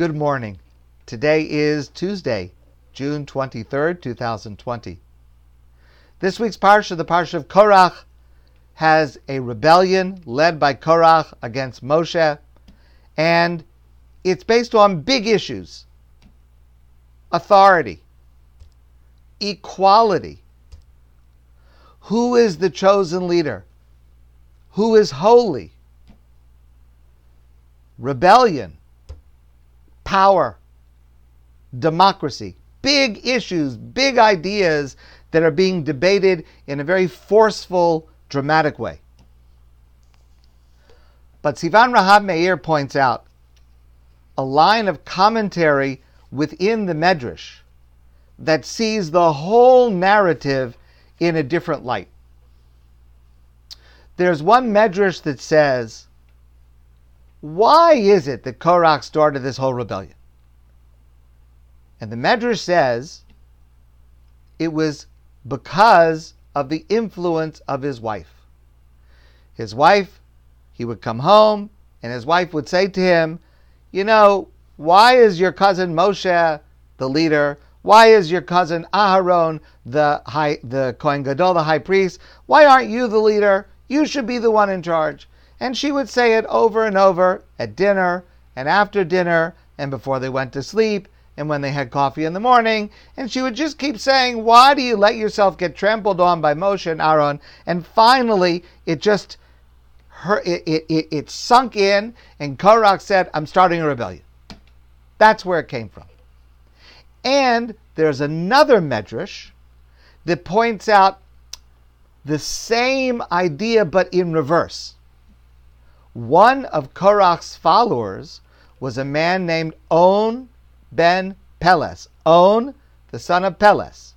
Good morning. Today is Tuesday, June 23rd, 2020. This week's parsha, the parsha of Korach, has a rebellion led by Korach against Moshe, and it's based on big issues authority, equality. Who is the chosen leader? Who is holy? Rebellion, power, democracy. Big issues, big ideas that are being debated in a very forceful, dramatic way. But Sivan Rahav Meir points out a line of commentary within the Medrash that sees the whole narrative in a different light. There's one Medrash that says, Why is it that Korach started this whole rebellion? And the Medrash says it was because of the influence of his wife. His wife, he would come home, and his wife would say to him, You know, why is your cousin Moshe the leader? Why is your cousin Aharon the high, the Kohen Gadol, the high priest? Why aren't you the leader? You should be the one in charge. And she would say it over and over at dinner and after dinner and before they went to sleep and when they had coffee in the morning. And she would just keep saying, Why do you let yourself get trampled on by Moshe and Aaron? And finally, it just her, it, it, it, it sunk in, and Korach said, I'm starting a rebellion. That's where it came from. And there's another medrash that points out the same idea but in reverse. One of Korach's followers was a man named On ben Peles. On, the son of Peles.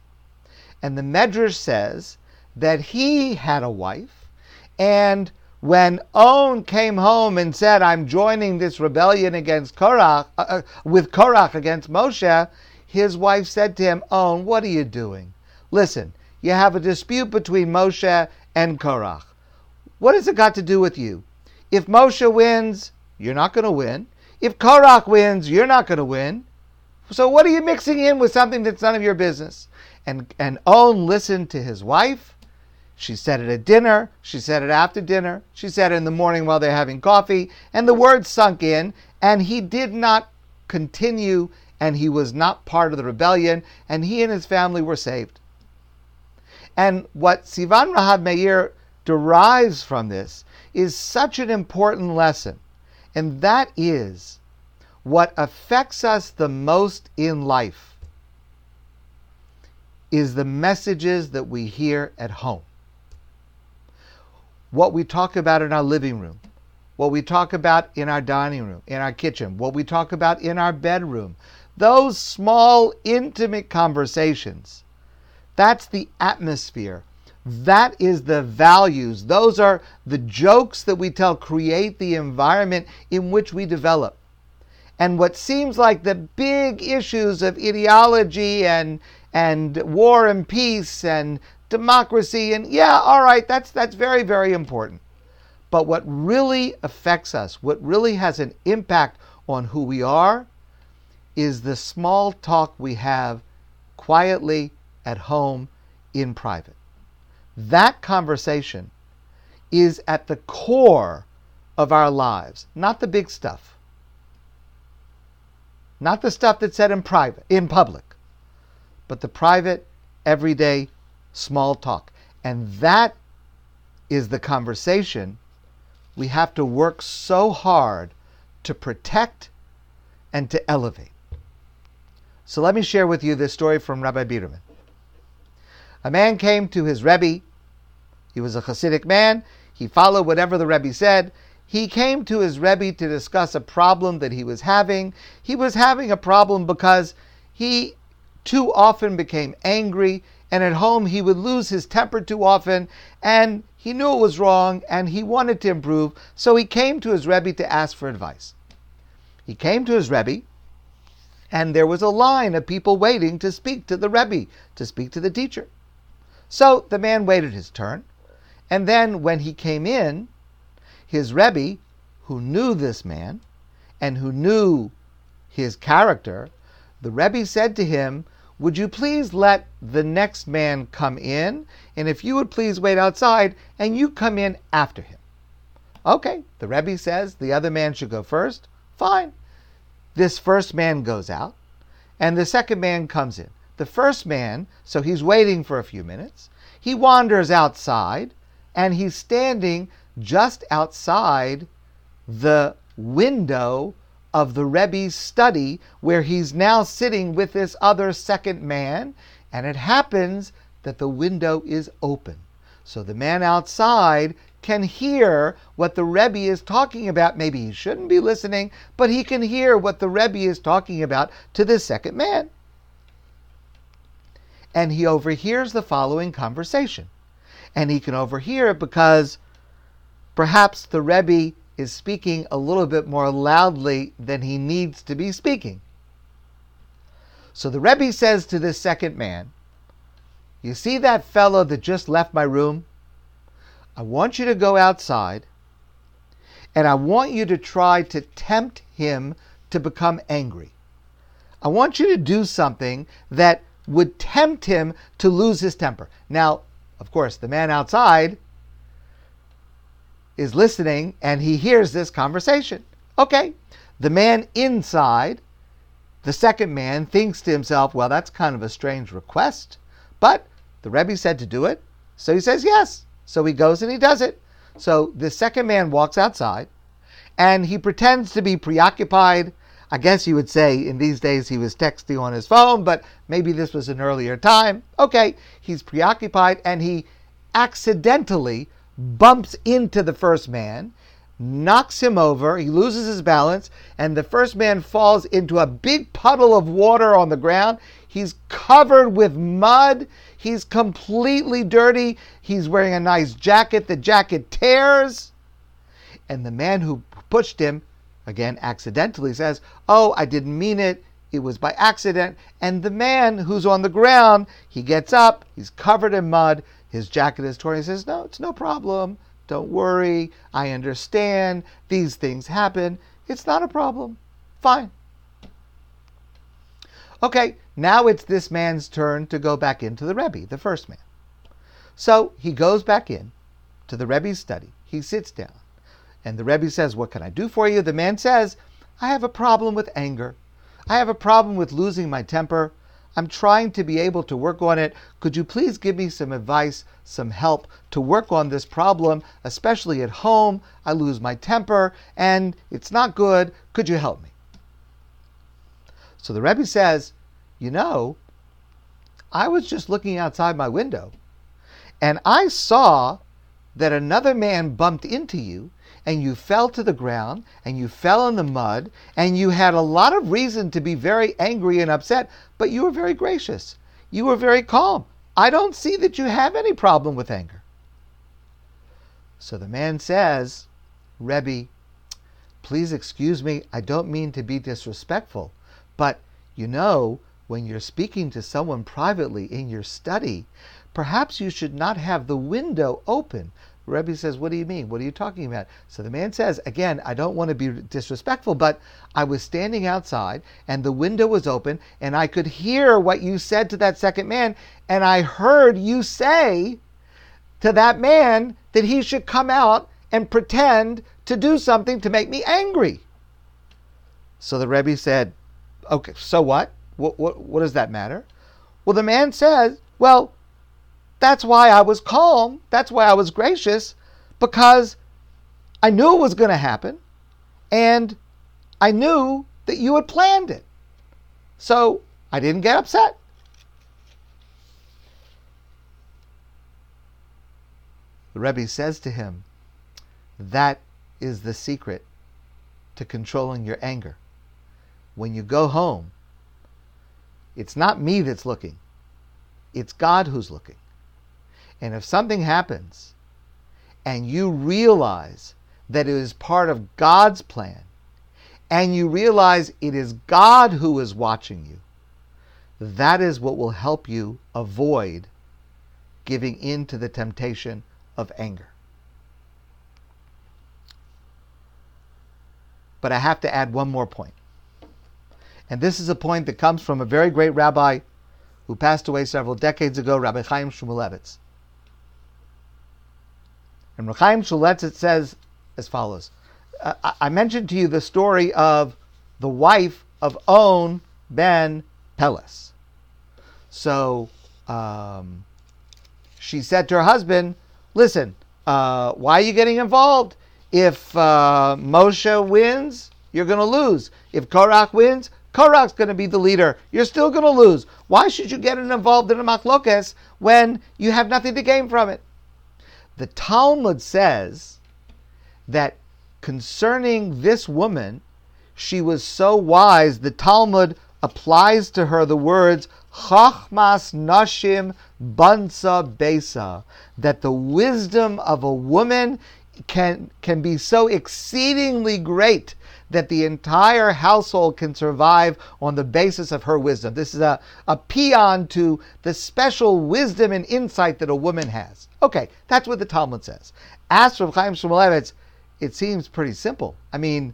And the Medrash says that he had a wife, and when On came home and said, I'm joining this rebellion against Korach, uh, uh, with Korach against Moshe, his wife said to him, On, what are you doing? Listen, you have a dispute between Moshe and Korach. What has it got to do with you? If Moshe wins, you're not going to win. If Korach wins, you're not going to win. So what are you mixing in with something that's none of your business? And and On listened to his wife. She said it at dinner. She said it after dinner. She said it in the morning while they're having coffee. And the words sunk in. And he did not continue. And he was not part of the rebellion. And he and his family were saved. And what Sivan Rahav Meir derives from this is such an important lesson. And that is what affects us the most in life is the messages that we hear at home. What we talk about in our living room, what we talk about in our dining room, in our kitchen, what we talk about in our bedroom, those small, intimate conversations, that's the atmosphere. That is the values. Those are the jokes that we tell create the environment in which we develop. And what seems like the big issues of ideology and and war and peace and democracy and yeah all right that's that's very very important. But what really affects us what really has an impact on who we are is the small talk we have quietly at home in private that conversation is at the core of our lives not the big stuff not the stuff that's said in private, in public, but the private, everyday, small talk. And that is the conversation we have to work so hard to protect and to elevate. So let me share with you this story from Rabbi Biderman. A man came to his Rebbe. He was a Hasidic man. He followed whatever the Rebbe said. He came to his Rebbe to discuss a problem that he was having. He was having a problem because he too often became angry, and at home he would lose his temper too often, and he knew it was wrong, and he wanted to improve, so he came to his Rebbe to ask for advice. He came to his Rebbe, and there was a line of people waiting to speak to the Rebbe, to speak to the teacher. So the man waited his turn, and then when he came in, his Rebbe, who knew this man and who knew his character, the Rebbe said to him, Would you please let the next man come in? And if you would please wait outside and you come in after him. Okay, the Rebbe says the other man should go first. Fine. This first man goes out and the second man comes in. The first man, so he's waiting for a few minutes, he wanders outside and he's standing just outside the window of the Rebbe's study where he's now sitting with this other second man, and it happens that the window is open. So the man outside can hear what the Rebbe is talking about. Maybe he shouldn't be listening, but he can hear what the Rebbe is talking about to this second man. And he overhears the following conversation. And he can overhear it because perhaps the Rebbe is speaking a little bit more loudly than he needs to be speaking. So the Rebbe says to this second man, You see that fellow that just left my room? I want you to go outside and I want you to try to tempt him to become angry. I want you to do something that would tempt him to lose his temper. Now, of course, the man outside is listening and he hears this conversation. Okay, the man inside, the second man, thinks to himself, well, that's kind of a strange request, but the Rebbe said to do it, so he says yes. So he goes and he does it. So the second man walks outside and he pretends to be preoccupied. I guess you would say in these days he was texting on his phone, but maybe this was an earlier time. Okay, he's preoccupied and he accidentally bumps into the first man, knocks him over, he loses his balance, and the first man falls into a big puddle of water on the ground. He's covered with mud. He's completely dirty. He's wearing a nice jacket. The jacket tears. And the man who pushed him, again accidentally, says, Oh, I didn't mean it. It was by accident. And the man who's on the ground, he gets up, he's covered in mud, his jacket is torn. He says, No, it's no problem. Don't worry. I understand. These things happen. It's not a problem. Fine. Okay, now it's this man's turn to go back into the Rebbe, the first man. So he goes back in to the Rebbe's study. He sits down. And the Rebbe says, What can I do for you? The man says, I have a problem with anger. I have a problem with losing my temper. I'm trying to be able to work on it. Could you please give me some advice, some help to work on this problem, especially at home? I lose my temper and it's not good. Could you help me? So the Rebbe says, You know, I was just looking outside my window and I saw that another man bumped into you and you fell to the ground and you fell in the mud and you had a lot of reason to be very angry and upset, but you were very gracious. You were very calm. I don't see that you have any problem with anger. So the man says, Rebbe, please excuse me, I don't mean to be disrespectful, but you know, when you're speaking to someone privately in your study, perhaps you should not have the window open Rebbe says, What do you mean? What are you talking about? So the man says, Again, I don't want to be disrespectful, but I was standing outside and the window was open and I could hear what you said to that second man. And I heard you say to that man that he should come out and pretend to do something to make me angry. So the Rebbe said, Okay, so what? What, what, what does that matter? Well, the man says, Well, that's why I was calm. That's why I was gracious, because I knew it was going to happen, and I knew that you had planned it. So I didn't get upset. The Rebbe says to him, That is the secret to controlling your anger. When you go home, it's not me that's looking, it's God who's looking. And if something happens and you realize that it is part of God's plan, and you realize it is God who is watching you, that is what will help you avoid giving in to the temptation of anger. But I have to add one more point. And this is a point that comes from a very great rabbi who passed away several decades ago, Rabbi Chaim Shmulevitz. And Rabbi Chaim Shmulevitz says as follows. Uh, I mentioned to you the story of the wife of On ben Peles. So um, she said to her husband, Listen, uh, why are you getting involved? If uh, Moshe wins, you're going to lose. If Korach wins, Korach's going to be the leader. You're still going to lose. Why should you get involved in a machlokes when you have nothing to gain from it? The Talmud says that concerning this woman, she was so wise, the Talmud applies to her the words Chachmas Nashim Bansa Besa, that the wisdom of a woman can, can be so exceedingly great that the entire household can survive on the basis of her wisdom. This is a, a paean to the special wisdom and insight that a woman has. Okay, that's what the Talmud says. As for Chaim Shmulevitz, it seems pretty simple. I mean,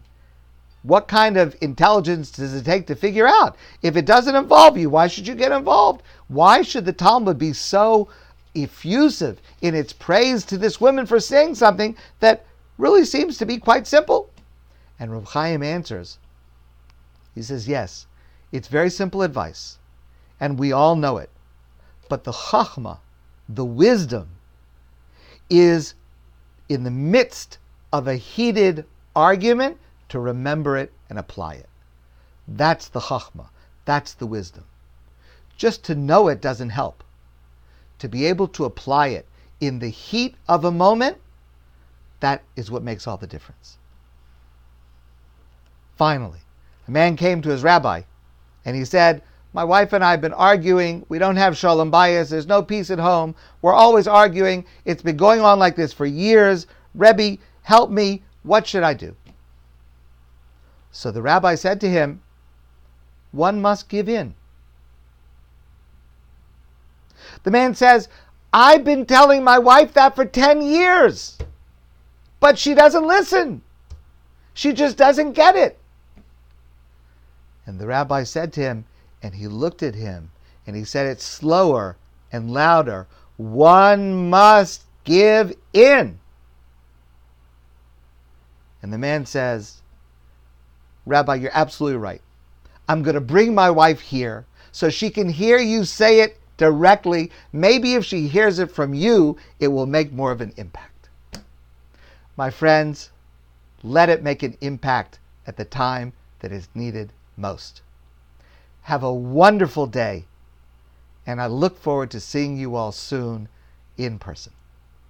what kind of intelligence does it take to figure out? If it doesn't involve you, why should you get involved? Why should the Talmud be so effusive in its praise to this woman for saying something that really seems to be quite simple? And Rav Chaim answers. He says, Yes, it's very simple advice, and we all know it. But the chachma, the wisdom, is in the midst of a heated argument to remember it and apply it. That's the chachma. That's the wisdom. Just to know it doesn't help. To be able to apply it in the heat of a moment, that is what makes all the difference. Finally, a man came to his rabbi and he said, My wife and I have been arguing. We don't have shalom bayis. There's no peace at home. We're always arguing. It's been going on like this for years. Rebbe, help me. What should I do? So the rabbi said to him, One must give in. The man says, I've been telling my wife that for 10 years, but she doesn't listen. She just doesn't get it. And the rabbi said to him, and he looked at him, and he said it slower and louder one must give in. And the man says, Rabbi, you're absolutely right. I'm going to bring my wife here so she can hear you say it directly. Maybe if she hears it from you, it will make more of an impact. My friends, let it make an impact at the time that is needed most. Have a wonderful day, and I look forward to seeing you all soon in person.